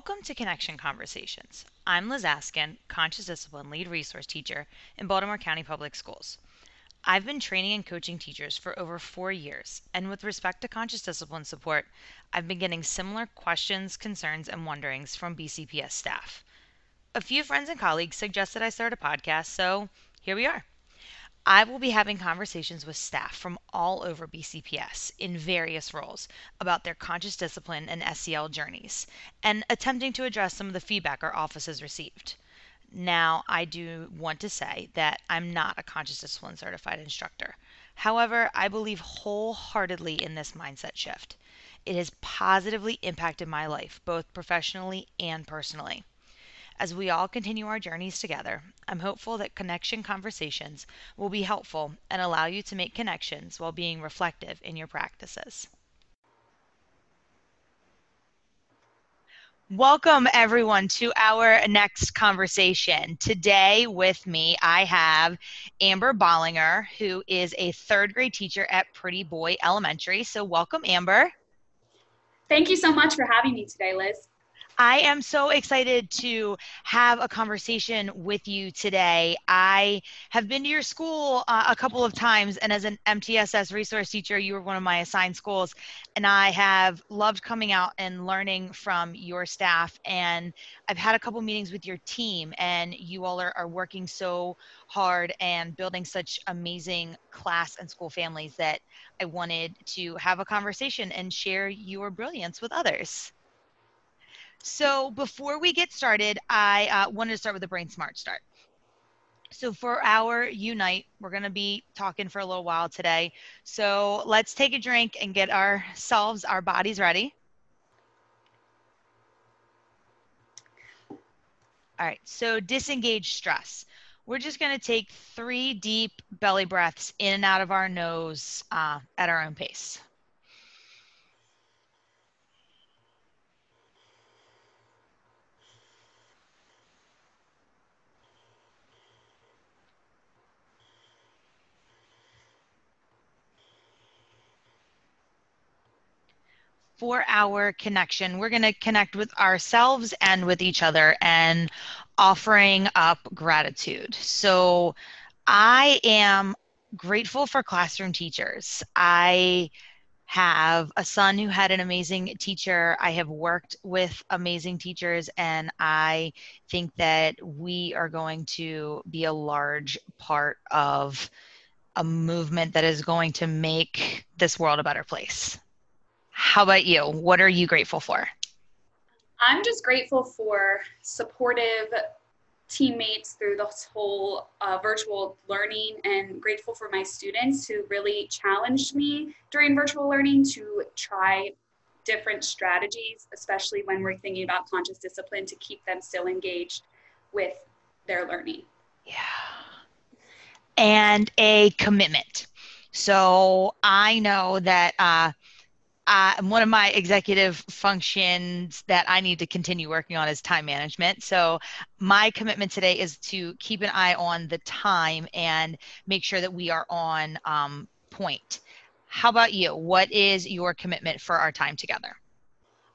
Welcome to Connection Conversations. I'm Liz Askin, Conscious Discipline Lead Resource Teacher in Baltimore County Public Schools. I've been training and coaching teachers for over four years, and with respect to conscious discipline support, I've been getting similar questions, concerns, and wonderings from BCPS staff. A few friends and colleagues suggested I start a podcast, so here we are. I will be having conversations with staff from all over BCPS in various roles about their conscious discipline and SEL journeys and attempting to address some of the feedback our office has received. Now, I do want to say that I'm not a conscious discipline certified instructor. However, I believe wholeheartedly in this mindset shift. It has positively impacted my life, both professionally and personally. As we all continue our journeys together, I'm hopeful that connection conversations will be helpful and allow you to make connections while being reflective in your practices. Welcome, everyone, to our next conversation. Today, with me, I have Amber Bollinger, who is a third grade teacher at Pretty Boy Elementary. So, welcome, Amber. Thank you so much for having me today, Liz. I am so excited to have a conversation with you today. I have been to your school uh, a couple of times, and as an MTSS resource teacher, you were one of my assigned schools, and I have loved coming out and learning from your staff. And I've had a couple meetings with your team, and you all are, are working so hard and building such amazing class and school families that I wanted to have a conversation and share your brilliance with others. So before we get started, I uh, wanted to start with a brain smart start. So for our Unite, we're going to be talking for a little while today. So let's take a drink and get ourselves, our bodies ready. All right, so disengage stress. We're just going to take three deep belly breaths in and out of our nose uh, at our own pace. For our connection, we're going to connect with ourselves and with each other and offering up gratitude. So I am grateful for classroom teachers. I have a son who had an amazing teacher. I have worked with amazing teachers, and I think that we are going to be a large part of a movement that is going to make this world a better place. How about you? What are you grateful for? I'm just grateful for supportive teammates through this whole uh, virtual learning and grateful for my students who really challenged me during virtual learning to try different strategies, especially when we're thinking about conscious discipline to keep them still engaged with their learning. Yeah. And a commitment. So I know that uh, uh, one of my executive functions that I need to continue working on is time management. So, my commitment today is to keep an eye on the time and make sure that we are on um, point. How about you? What is your commitment for our time together?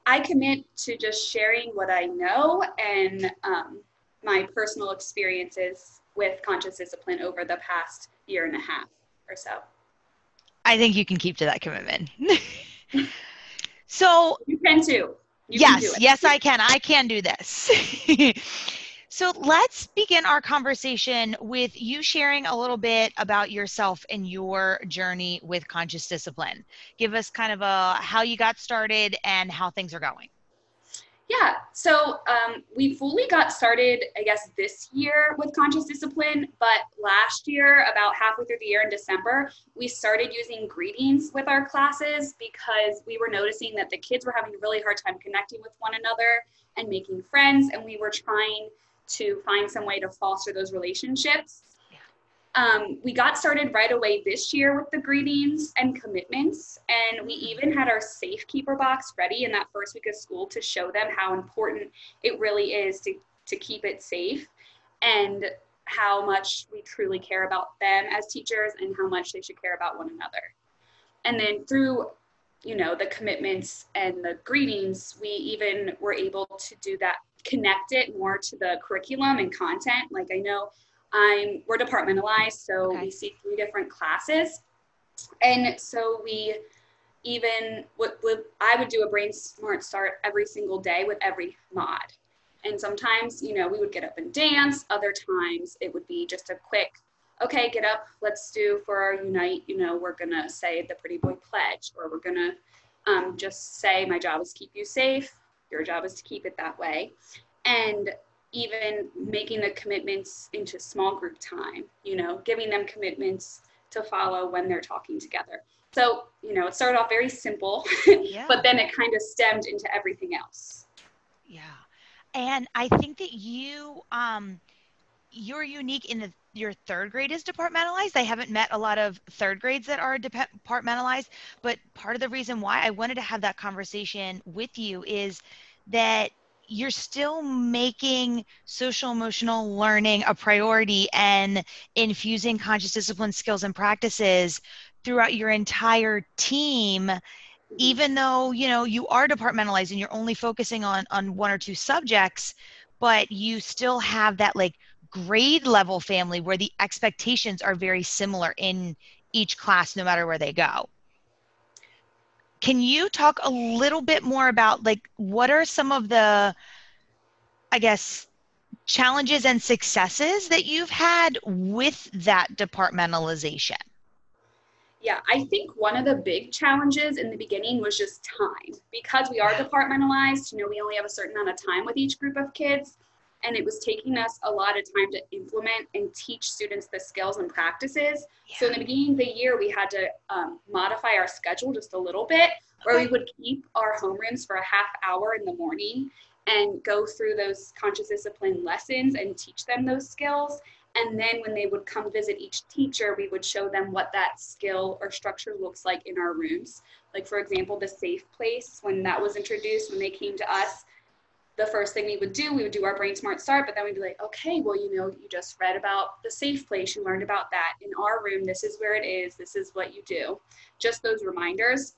I commit to just sharing what I know and um, my personal experiences with conscious discipline over the past year and a half or so. I think you can keep to that commitment. so you can too. You yes, can yes, I can. I can do this. so let's begin our conversation with you sharing a little bit about yourself and your journey with conscious discipline. Give us kind of a how you got started and how things are going. Yeah, so um, we fully got started, I guess, this year with conscious discipline, but last year, about halfway through the year in December, we started using greetings with our classes because we were noticing that the kids were having a really hard time connecting with one another and making friends, and we were trying to find some way to foster those relationships. Um, we got started right away this year with the greetings and commitments, and we even had our Safekeeper box ready in that first week of school to show them how important it really is to, to keep it safe and how much we truly care about them as teachers and how much they should care about one another. And then through you know the commitments and the greetings we even were able to do that connect it more to the curriculum and content like i know i'm we're departmentalized so okay. we see three different classes and so we even what i would do a brain smart start every single day with every mod and sometimes you know we would get up and dance other times it would be just a quick okay, get up, let's do for our Unite, you know, we're gonna say the Pretty Boy Pledge, or we're gonna um, just say, my job is keep you safe, your job is to keep it that way. And even making the commitments into small group time, you know, giving them commitments to follow when they're talking together. So, you know, it started off very simple, yeah. but then it kind of stemmed into everything else. Yeah. And I think that you, um, you're unique in the your third grade is departmentalized. I haven't met a lot of third grades that are departmentalized, but part of the reason why I wanted to have that conversation with you is that you're still making social emotional learning a priority and infusing conscious discipline skills and practices throughout your entire team even though you know you are departmentalized and you're only focusing on on one or two subjects but you still have that like grade level family where the expectations are very similar in each class no matter where they go can you talk a little bit more about like what are some of the i guess challenges and successes that you've had with that departmentalization? Yeah i think one of the big challenges in the beginning was just time. Because we are departmentalized you know we only have a certain amount of time with each group of kids and it was taking us a lot of time to implement and teach students the skills and practices. Yeah. So in the beginning of the year, we had to um, modify our schedule just a little bit, where we would keep our homerooms for a half hour in the morning and go through those conscious discipline lessons and teach them those skills. And then when they would come visit each teacher, we would show them what that skill or structure looks like in our rooms. Like, for example, the safe place, when that was introduced, when they came to us, the first thing we would do, we would do our Brain Smart Start, but then we'd be like, okay, well, you know, you just read about the safe place, you learned about that. In our room, this is where it is, this is what you do. Just those reminders.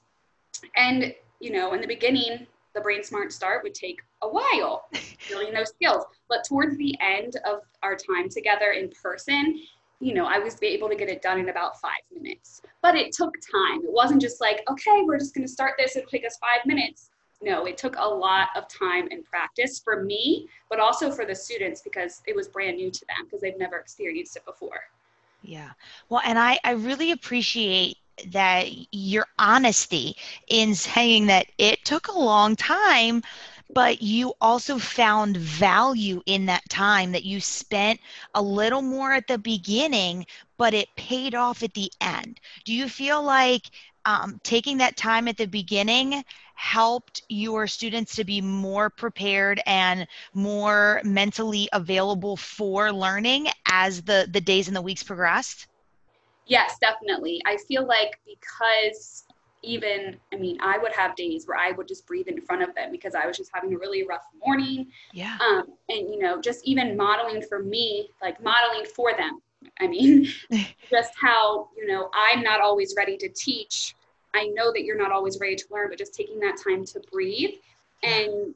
And, you know, in the beginning, the Brain Smart Start would take a while building those skills. But towards the end of our time together in person, you know, I was able to get it done in about five minutes. But it took time. It wasn't just like, okay, we're just going to start this. It'll take us five minutes no, it took a lot of time and practice for me, but also for the students because it was brand new to them because they've never experienced it before. Yeah. Well, and I, I really appreciate that your honesty in saying that it took a long time but you also found value in that time that you spent a little more at the beginning but it paid off at the end do you feel like um, taking that time at the beginning helped your students to be more prepared and more mentally available for learning as the the days and the weeks progressed? Yes definitely. I feel like because even i mean i would have days where i would just breathe in front of them because i was just having a really rough morning. Yeah. Um, and you know just even modeling for me like modeling for them i mean just how you know i'm not always ready to teach I know that you're not always ready to learn, but just taking that time to breathe and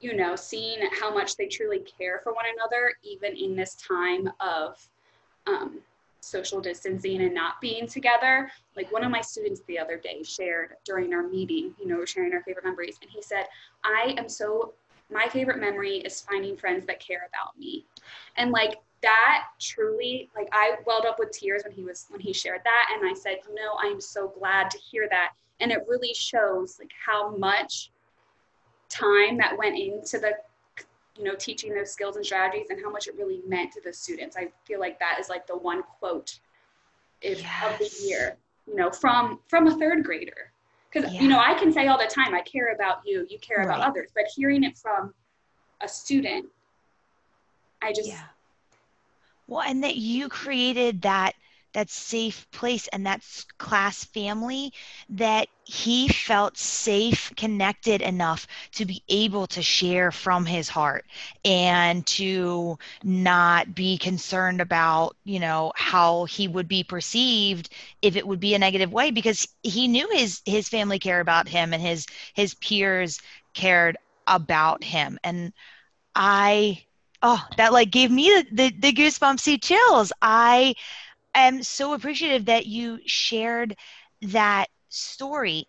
you know, seeing how much they truly care for one another, even in this time of um, social distancing and not being together. Like one of my students the other day shared during our meeting, you know, we're sharing our favorite memories, and he said, I am so, my favorite memory is finding friends that care about me. And like that truly like i welled up with tears when he was when he shared that and i said you know i'm so glad to hear that and it really shows like how much time that went into the you know teaching those skills and strategies and how much it really meant to the students i feel like that is like the one quote is yes. of the year you know from from a third grader because yeah. you know i can say all the time i care about you you care right. about others but hearing it from a student i just yeah well, and that you created that that safe place and that class family that he felt safe connected enough to be able to share from his heart and to not be concerned about you know how he would be perceived if it would be a negative way because he knew his his family cared about him and his his peers cared about him. And i oh that like gave me the, the, goosebumpsy chills. I am so appreciative that you shared that story.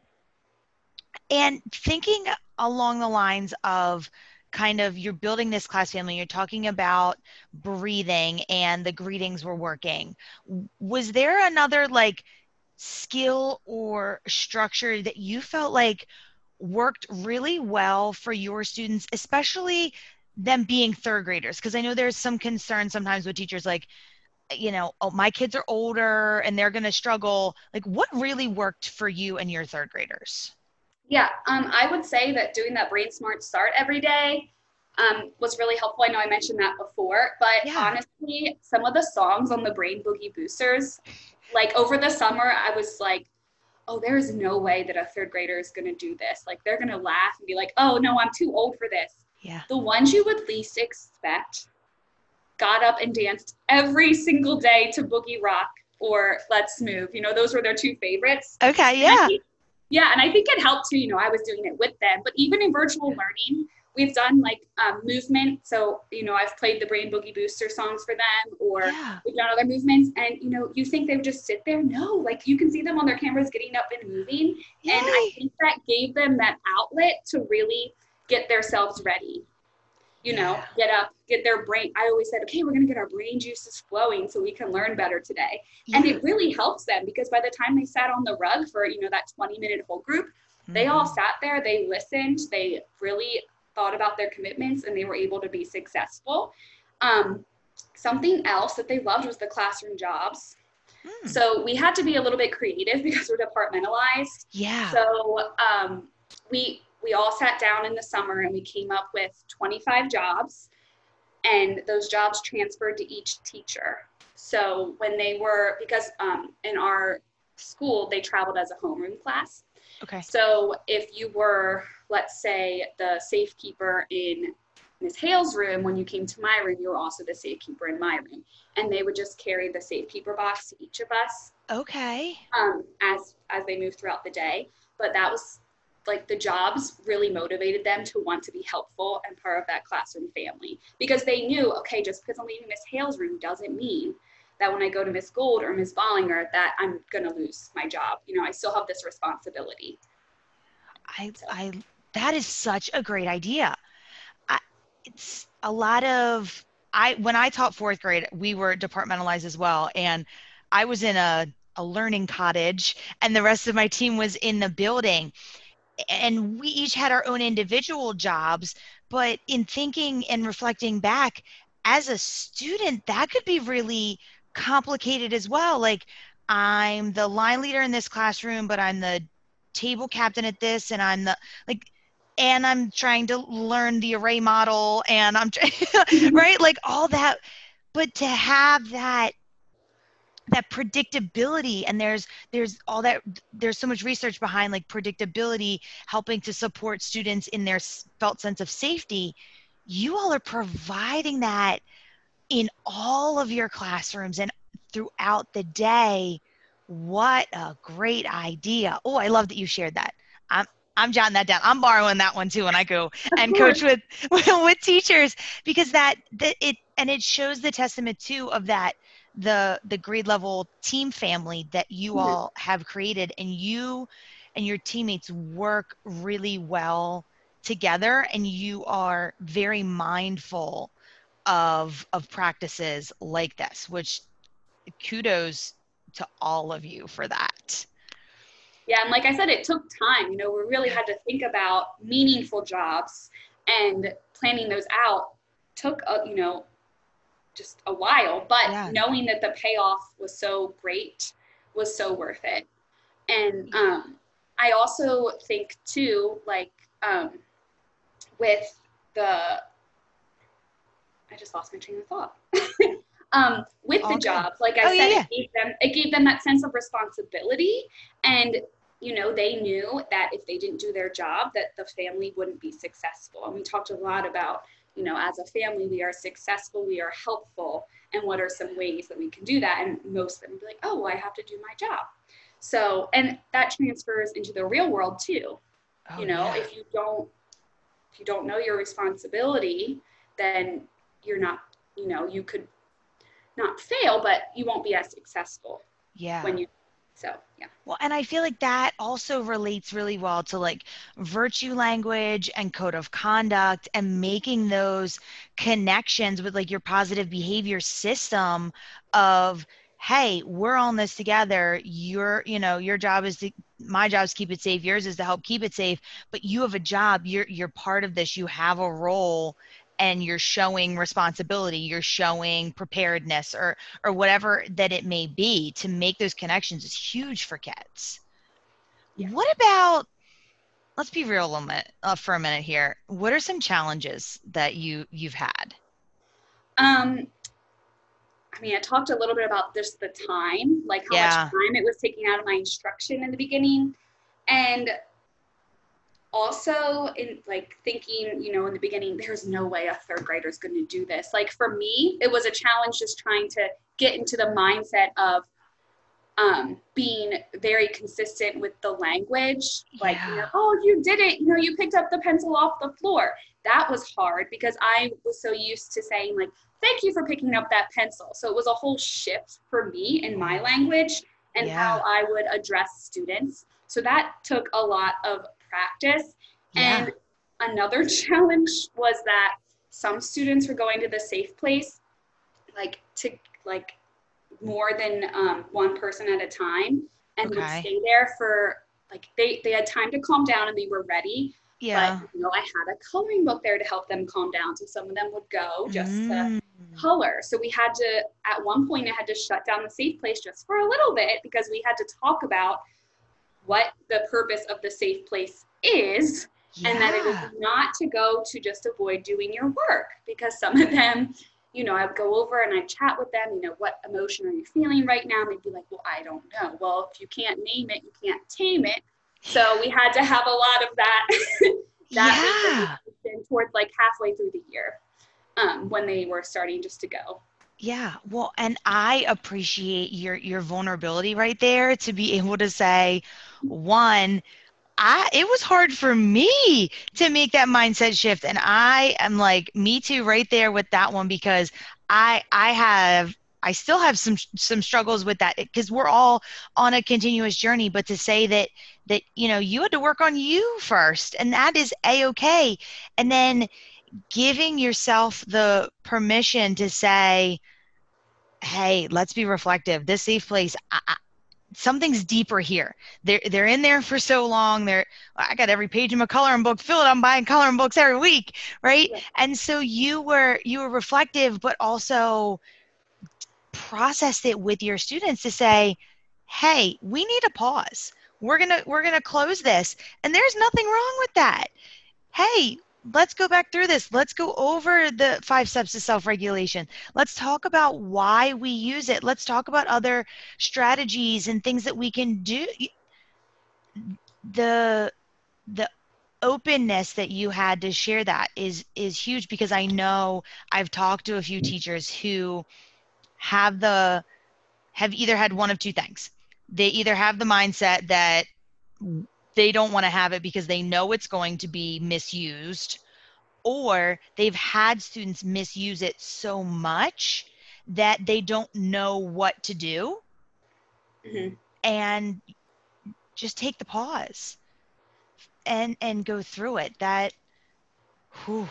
And thinking along the lines of kind of you're building this class family you're talking about breathing and the greetings were working. Was there another like skill or structure that you felt like worked really well for your students especially them being third graders because i know there's some concern sometimes with teachers like you know oh my kids are older and they're going to struggle. Like what really worked for you and your third graders? Yeah um, i would say that doing that brain smart start every day um, was really helpful. I know i mentioned that before but yeah. honestly some of the songs on the brain boogie boosters like over the summer i was like oh there's no way that a third grader is going to do this. Like they're going to laugh and be like oh no i'm too old for this yeah the ones you would least expect got up and danced every single day to Boogie Rock or Let's Move. You know, those were their two favorites. Okay, yeah. And yeah, and I think it helped too. You know, I was doing it with them, but even in virtual learning, we've done like um, movement. So, you know, I've played the Brain Boogie Booster songs for them, or yeah. we've done other movements. And, you know, you think they would just sit there? No, like you can see them on their cameras getting up and moving. Yay. And I think that gave them that outlet to really get themselves ready you know, get up, get their brain. I always said, okay, we're going to get our brain juices flowing so we can learn better today. Yeah. And it really helps them because by the time they sat on the rug for, you know, that 20 minute whole group, mm-hmm. they all mm-hmm. sat there, they listened, they really thought about their commitments and they were able to be successful. Um, something else that they loved was the classroom jobs. Mm. So we had to be a little bit creative because we're departmentalized. Yeah. So um, we we all sat down in the summer and we came up with 25 jobs and those jobs transferred to each teacher so when they were because um, in our school they traveled as a homeroom class okay so if you were let's say the safekeeper in Ms. Hale's room, when you came to my room, you were also the safekeeper in my room. And they would just carry the safekeeper box to each of us. Okay. Um, as as they moved throughout the day. But that was like the jobs really motivated them to want to be helpful and part of that classroom family. Because they knew okay just because i'm leaving miss hale's room doesn't mean that when i go to miss gold or miss bollinger that i'm going to lose my job. You know i still have this responsibility. I i that is such a great idea. I, it's a lot of i when i taught fourth grade we were departmentalized as well and i was in a a learning cottage and the rest of my team was in the building and we each had our own individual jobs but in thinking and reflecting back as a student that could be really complicated as well. Like i'm the line leader in this classroom but i'm the table captain at this and i'm the like and i'm trying to learn the array model and i'm mm-hmm. right? Like all that. But to have that that predictability and there's there's all that there's so much research behind like predictability helping to support students in their felt sense of safety you all are providing that in all of your classrooms and throughout the day. What a great idea. Oh i love that you shared that. I'm i'm jotting that down. I'm borrowing that one too when i go and coach with with teachers because that that it and it shows the testament too of that the the grade level team family that you mm-hmm. all have created and you and your teammates work really well together and you are very mindful of of practices like this which kudos to all of you for that yeah and like i said it took time you know we really had to think about meaningful jobs and planning those out took a, you know just a while, but yeah. knowing that the payoff was so great was so worth it. And um, I also think too, like um, with the, I just lost my train of thought. um, with the job. Like I Oh, said, yeah. it gave them it gave them that sense of responsibility, and you know they knew that if they didn't do their job, that the family wouldn't be successful. And we talked a lot about you know as a family we are successful, we are helpful, and what are some ways that we can do that? And most of them be like, oh, well, I have to do my job. So, and that transfers into the real world too Oh, you know yeah. if you don't if you don't know your responsibility then you're not you know you could not fail but you won't be as successful yeah. when you so yeah Well, and I feel like that also relates really well to like virtue language and code of conduct and making those connections with like your positive behavior system of hey, we're on this together. Your, you know, your job is to my job is to keep it safe. Yours is to help keep it safe, but you have a job. You're you're part of this. You have a role and you're showing responsibility you're showing preparedness or or whatever that it may be to make those connections is huge for kids Yeah. what about let's be real a minute, uh, for a minute here what are some challenges that you you've had um i mean i talked a little bit about just the time like how Yeah. much time it was taking out of my instruction in the beginning and also in like thinking you know in the beginning there's no way a third grader is going to do this. Like for me it was a challenge just trying to get into the mindset of um, being very consistent with the language. Like you know, oh you did it. You know you picked up the pencil off the floor. That was hard because i was so used to saying like thank you for picking up that pencil. So it was a whole shift for me in my language and how i would address students. So that took a lot of practice. Yeah. and another challenge was that some students were going to the safe place like to like more than um, one person at a time and would stay there for like they they had time to calm down and they were ready. Yeah. but you know i had a coloring book there to help them calm down. So some of them would go just to Mm. color. So we had to, at one point, I had to shut down the safe place just for a little bit because we had to talk about what the purpose of the safe place is and that it is not to go to just avoid doing your work because some of them, you know, I'd go over and I'd chat with them, you know, what emotion are you feeling right now? And they'd be like, well, I don't know. Well, if you can't name it, you can't tame it. So we had to have a lot of that. that yeah towards like halfway through the year um, when they were starting just to go. Yeah, well, and I appreciate your your vulnerability right there to be able to say, one, I it was hard for me to make that mindset shift, and I am like me too right there with that one because I I have I still have some some struggles with that because we're all on a continuous journey, but to say that that you know you had to work on you first, and that is a okay, and then giving yourself the permission to say hey let's be reflective. This safe place I, I, something's deeper here. They're they're in there for so long. They're i got every page in my coloring book filled. I'm buying coloring books every week right? Yeah. and so you were you were reflective but also processed it with your students to say hey we need a pause. We're gonna we're gonna close this. And there's nothing wrong with that. Hey let's go back through this. Let's go over the five steps to self-regulation. Let's talk about why we use it. Let's talk about other strategies and things that we can do. The the openness that you had to share that is is huge because i know i've talked to a few mm-hmm. teachers who have the have either had one of two things. They either have the mindset that they don't want to have it because they know it's going to be misused or they've had students misuse it so much that they don't know what to do Mhm. and just take the pause and and go through it that whew,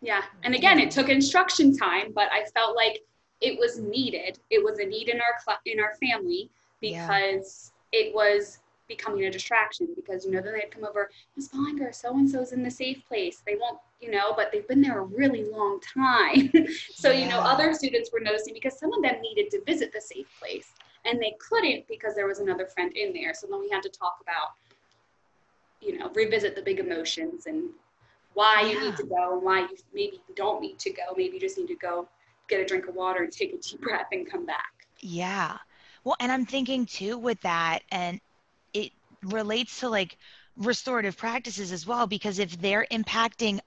Yeah. And again, it took instruction time, but I felt like it was needed. It was a need in our cl- in our family Yeah. because it was becoming a distraction because you know then they'd come over miss Bollinger, so and so's in the safe place. They won't you know but they've been there a really long time. So you know other students were noticing because some of them needed to visit the safe place and they couldn't because there was another friend in there. So then we had to talk about you know revisit the big emotions and why you need to go and why you maybe you don't need to go. Maybe you just need to go get a drink of water and take a deep breath and come back. Yeah. Well, and I'm thinking too with that, and relates to like restorative practices as well, because if they're impacting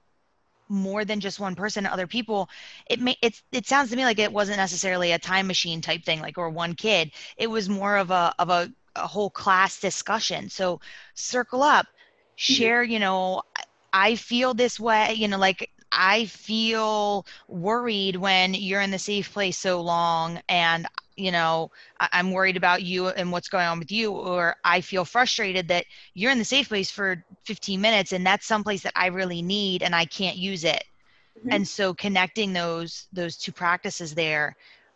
more than just one person other people it may it's it sounds to me like it wasn't necessarily a time machine type thing like or one kid. It was more of a of a, a whole class discussion. So circle up share you know i feel this way you know like i feel worried when you're in the safe place so long and you know i'm worried about you and what's going on with you or i feel frustrated that you're in the safe place for 15 minutes and that's someplace that i really need and i can't use it. Mm-hmm. and so connecting those those two practices there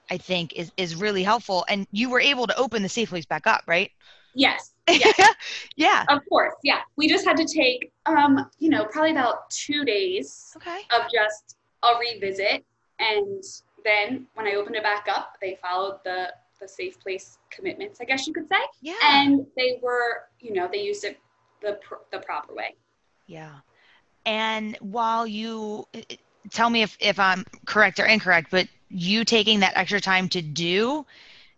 i think is is really helpful. And you were able to open the safe place back up right? Yes. Yes. yeah. Of course. Yeah. We just had to take um you know probably about two days okay. of just a revisit and then when I opened it back up, they followed the the safe place commitments, I guess you could say. Yeah. And they were, you know, they used it the the proper way. Yeah. And while you eh, eh, tell me if if I'm correct or incorrect, but you taking that extra time to do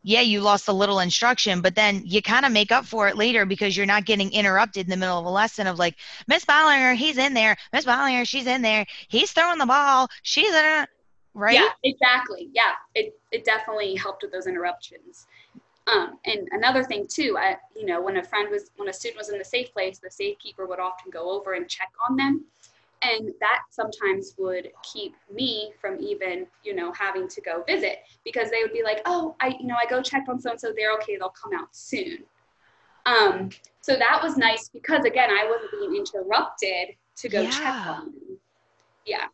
yeah, you lost a little instruction, but then you kind of make up for it later because you're not getting interrupted in the middle of a lesson of like, Miss Bollinger, he's in there. Miss Bollinger, she's in there. He's throwing the ball. She's in it right? Yeah, exactly. Yeah, it, it definitely helped with those interruptions. Um, and another thing too, I, you know, when a friend was, when a student was in the safe place, the safekeeper would often go over and check on them. And that sometimes would keep me from even, you know, having to go visit because they would be like, oh, I, you know, I go check on so and so, they're okay, they'll come out soon. Um, so that was nice because again, I wasn't being interrupted to go yeah. check on them. Yeah.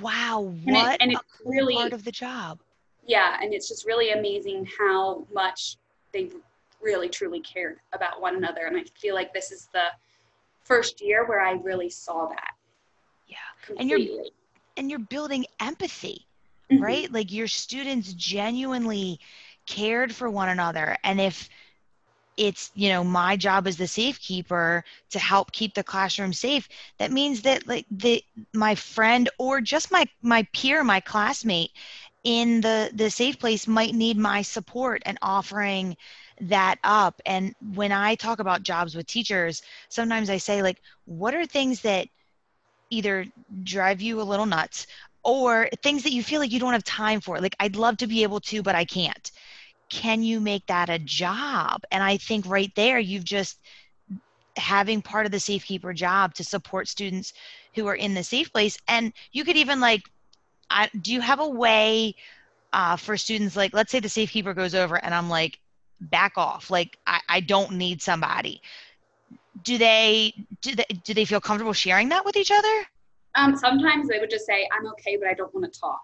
Wow, and what it, and it's really part of the job. Yeah, and it's just really amazing how much they really truly cared about one another. And I feel like this is the first year where I really saw that. Yeah. Completely. And you're and you're building empathy, mm-hmm. right? Like your students genuinely cared for one another. And if it's you know my job as the safekeeper to help keep the classroom safe. That means that like the my friend or just my my peer my classmate in the the safe place might need my support and offering that up. And when i talk about jobs with teachers sometimes i say like what are things that either drive you a little nuts or things that you feel like you don't have time for? Like i'd love to be able to but i can't can you make that a job? And I think right there, you've just having part of the safekeeper job to support students who are in the safe place. And you could even like, I, do you have a way uh, for students like, let's say the safekeeper goes over and I'm like, back off, like I, I don't need somebody. Do they do they do they feel comfortable sharing that with each other? Um, sometimes they would just say, "I'm okay, but I don't want to talk,"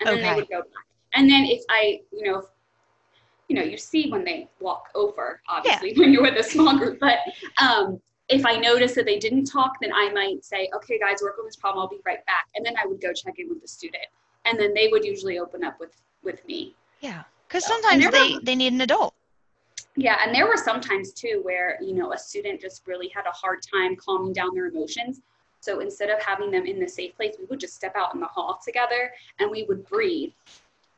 and then okay. they would go back. And then if I, you know, you know, you see when they walk over, obviously, yeah. when you're with a small group. But um, if I notice that they didn't talk, then I might say, okay, guys, work on this problem. I'll be right back. And then I would go check in with the student. And then they would usually open up with, with me. Yeah. Because so, sometimes they, they need an adult. Yeah. And there were sometimes too where, you know, a student just really had a hard time calming down their emotions. So instead of having them in the safe place, we would just step out in the hall together and we would breathe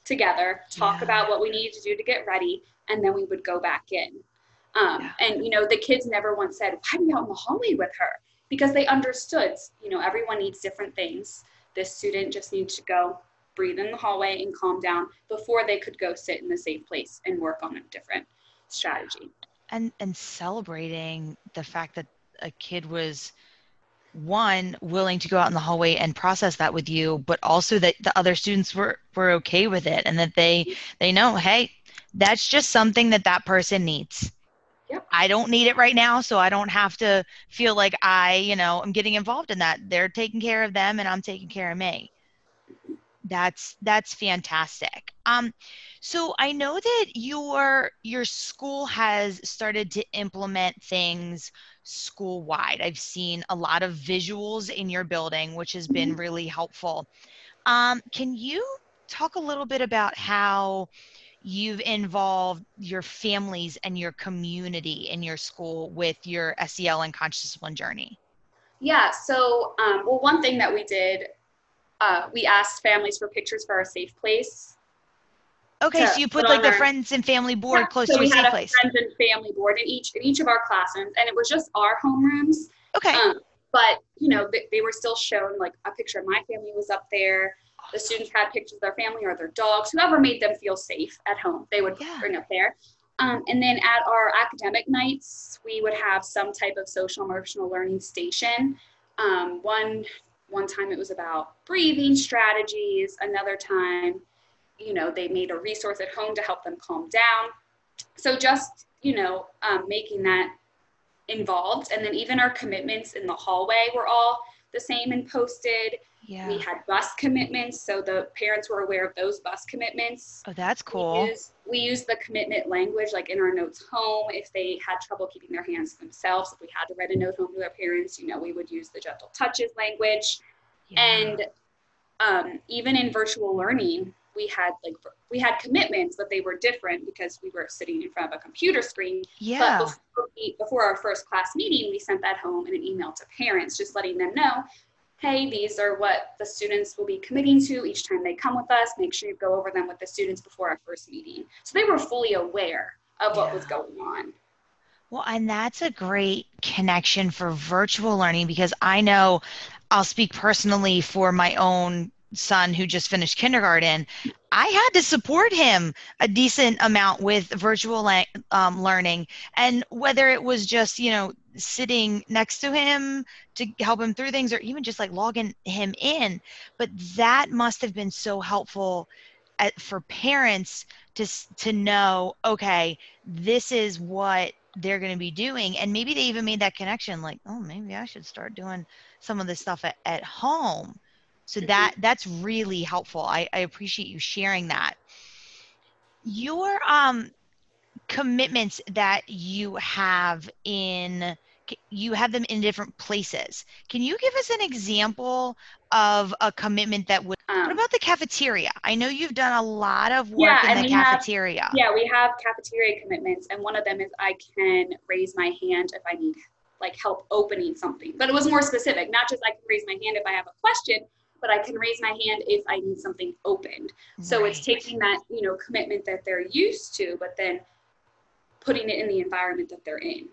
together, talk yeah. about what we needed to do to get ready, and then we would go back in. Um, yeah. And, you know, the kids never once said, why are you out in the hallway with her? Because they understood, you know, everyone needs different things. This student just needs to go breathe in the hallway and calm down before they could go sit in the safe place and work on a different strategy. And, and celebrating the fact that a kid was one willing to go out in the hallway and process that with you but also that the other students were were okay with it and that they they know hey that's just something that that person needs. Yep. i don't need it right now so i don't have to feel like i you know i'm getting involved in that. They're taking care of them and i'm taking care of me. That's that's fantastic. Um so i know that your your school has started to implement things school wide. I've seen a lot of visuals in your building, which has been mm-hmm. really helpful. Um, can you talk a little bit about how you've involved your families and your community in your school with your SEL and conscious discipline journey? Yeah, so um, well, one thing that we did uh, we asked families for pictures for our safe place. Okay, to so you put put like the our- friends and family board Yeah, close so to your safe a place. friends and family board in each in each of our classrooms, and it was just our homerooms. Okay. Um, but you know, they, they were still shown like a picture of my family was up there. The students had pictures of their family or their dogs, whoever made them feel safe at home, they would Yeah. bring up there. Um, and then at our academic nights, we would have some type of social emotional learning station. Um, one one time it was about breathing strategies. Another time, you know, they made a resource at home to help them calm down. So just you know, um, making that involved, and then even our commitments in the hallway were all the same and posted. Yeah. We had bus commitments, so the parents were aware of those bus commitments. Oh, that's We cool. we use the commitment language like in our notes home. If they had trouble keeping their hands themselves, if we had to write a note home to their parents, you know, we would use the gentle touches language. Yeah. And um, even in virtual learning, we had like we had commitments, but they were different because we were sitting in front of a computer screen. yeah. But before, we, before our first class meeting, we sent that home in an email to parents, just letting them know, hey, these are what the students will be committing to each time they come with us. Make sure you go over them with the students before our first meeting. So they were fully aware of what was going on. Well, and that's a great connection for virtual learning because I know I'll speak personally for my own son who just finished kindergarten. I had to support him a decent amount with virtual um, learning. And whether it was just, you know, sitting next to him to help him through things or even just like logging him in, but that must have been so helpful at, for parents to, to know, okay, this is what they're going to be doing and maybe they even made that connection like oh maybe i should start doing some of this stuff at, at home so Mhm. that that's really helpful. I, I appreciate you sharing that. Your um commitments that you have in you have them in different places. Can you give us an example of a commitment that would Um, what about the cafeteria? I know you've done a lot of work Yeah, in the we have- cafeteria. Yeah, we have cafeteria commitments, and one of them is I can raise my hand if I need like help opening something. But it was more specific, not just I can raise my hand if I have a question, but I can raise my hand if I need something opened. So it's taking that, you know, commitment that they're used to, but then putting it in the environment that they're in.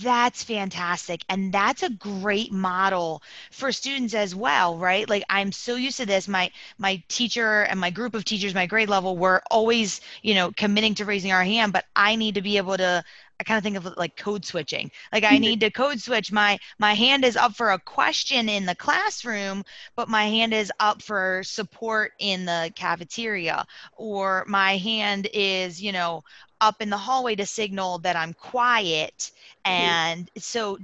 That's fantastic. And that's a great model for students as well, right? Like I'm so used to this. My my teacher and my group of teachers, my grade level, were always, you know, committing to raising our hand, but I need to be able to I kind of think of it like code switching. Like I Mhm. need to code switch. My my hand is up for a question in the classroom, but my hand is up for support in the cafeteria. Or my hand is, you know, up in the hallway to signal that I'm quiet. And so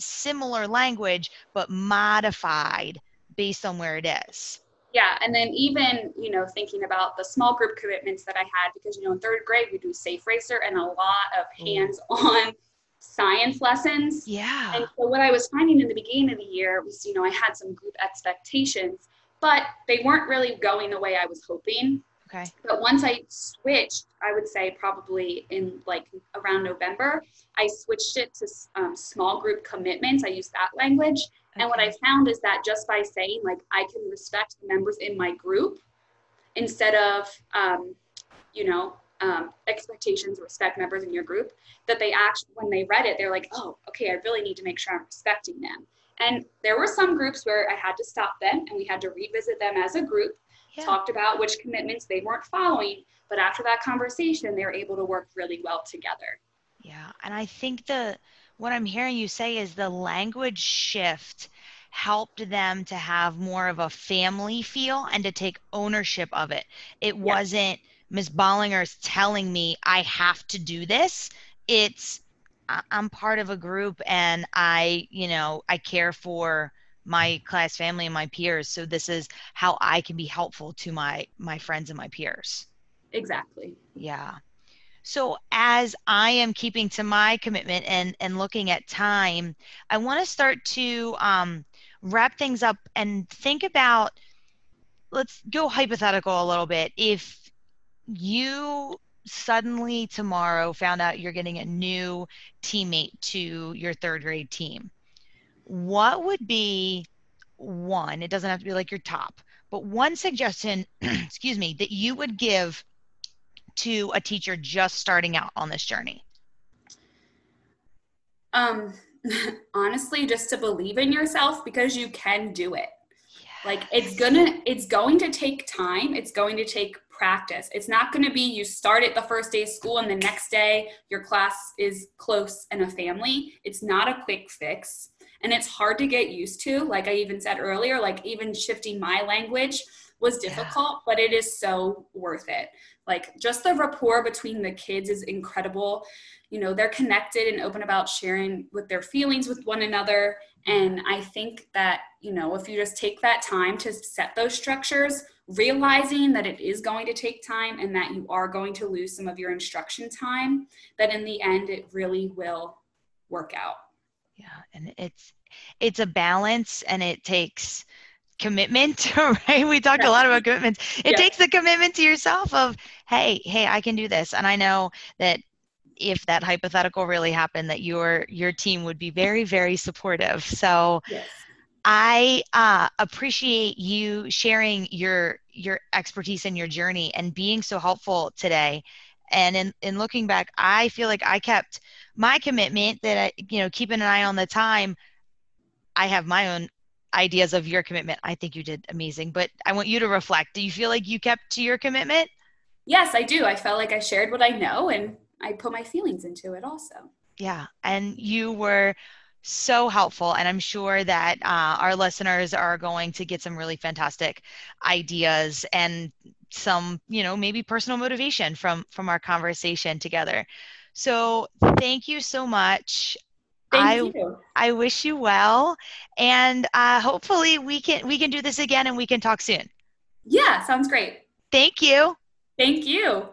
similar language, but modified based on where it is. Yeah, and then even you know thinking about the small group commitments that I had because you know in third grade we do Safe Racer and a lot of hands-on science lessons. Yeah. And so what I was finding in the beginning of the year was you know I had some group expectations, but they weren't really going the way I was hoping. Okay. But once I switched, I would say probably in like around November, I switched it to um, small group commitments. I used that language. And what I found is that just by saying, like, I can respect the members in my group instead of, um, you know, um, expectations, respect members in your group, that they actually, when they read it, they're like, oh, okay, I really need to make sure I'm respecting them. And there were some groups where I had to stop them and we had to revisit them as a group, Yeah. talked about which commitments they weren't following. But after that conversation, they were able to work really well together. Yeah, and I think the what I'm hearing you say is the language shift helped them to have more of a family feel and to take ownership of it. It wasn't Ms. Bollinger's telling me I have to do this. It's I'm part of a group and I, you know, I care for my class family and my peers. So this is how I can be helpful to my my friends and my peers. Exactly. Yeah. So as I am keeping to my commitment and and looking at time, I want to start to um, wrap things up and think about. Let's go hypothetical a little bit. If you suddenly tomorrow found out you're getting a new teammate to your third grade team, what would be one? It doesn't have to be like your top, but one suggestion, excuse me, that you would give to a teacher just starting out on this journey? Um, honestly, just to believe in yourself because you can do it. Yes. Like it's gonna, it's going to take time. It's going to take practice. It's not going to be you start it the first day of school and the next day your class is close and a family. It's not a quick fix and it's hard to get used to. Like I even said earlier, like even shifting my language was difficult, yeah. but it is so worth it. Like just the rapport between the kids is incredible. You know, they're connected and open about sharing with their feelings with one another. And I think that, you know, if you just take that time to set those structures, realizing that it is going to take time and that you are going to lose some of your instruction time, that in the end, it really will work out. Yeah. And it's, it's a balance and it takes commitment, right? We talked yeah. a lot about commitments. It yeah. takes the commitment to yourself of, hey, hey, I can do this. And I know that if that hypothetical really happened, that your your team would be very, very supportive. So yes. I uh, appreciate you sharing your your expertise and your journey and being so helpful today. And in, in looking back, I feel like I kept my commitment that I, you know, keeping an eye on the time. I have my own ideas of your commitment. I think you did amazing, but I want you to reflect. Do you feel like you kept to your commitment? Yes, I do. I felt like I shared what I know and I put my feelings into it also. Yeah. And you were so helpful. And I'm sure that uh, our listeners are going to get some really fantastic ideas and some, you know, maybe personal motivation from from our conversation together. So thank you so much. Thank I, you. I wish you well, and uh, hopefully we can we can do this again and we can talk soon. Yeah, sounds great. Thank you. Thank you.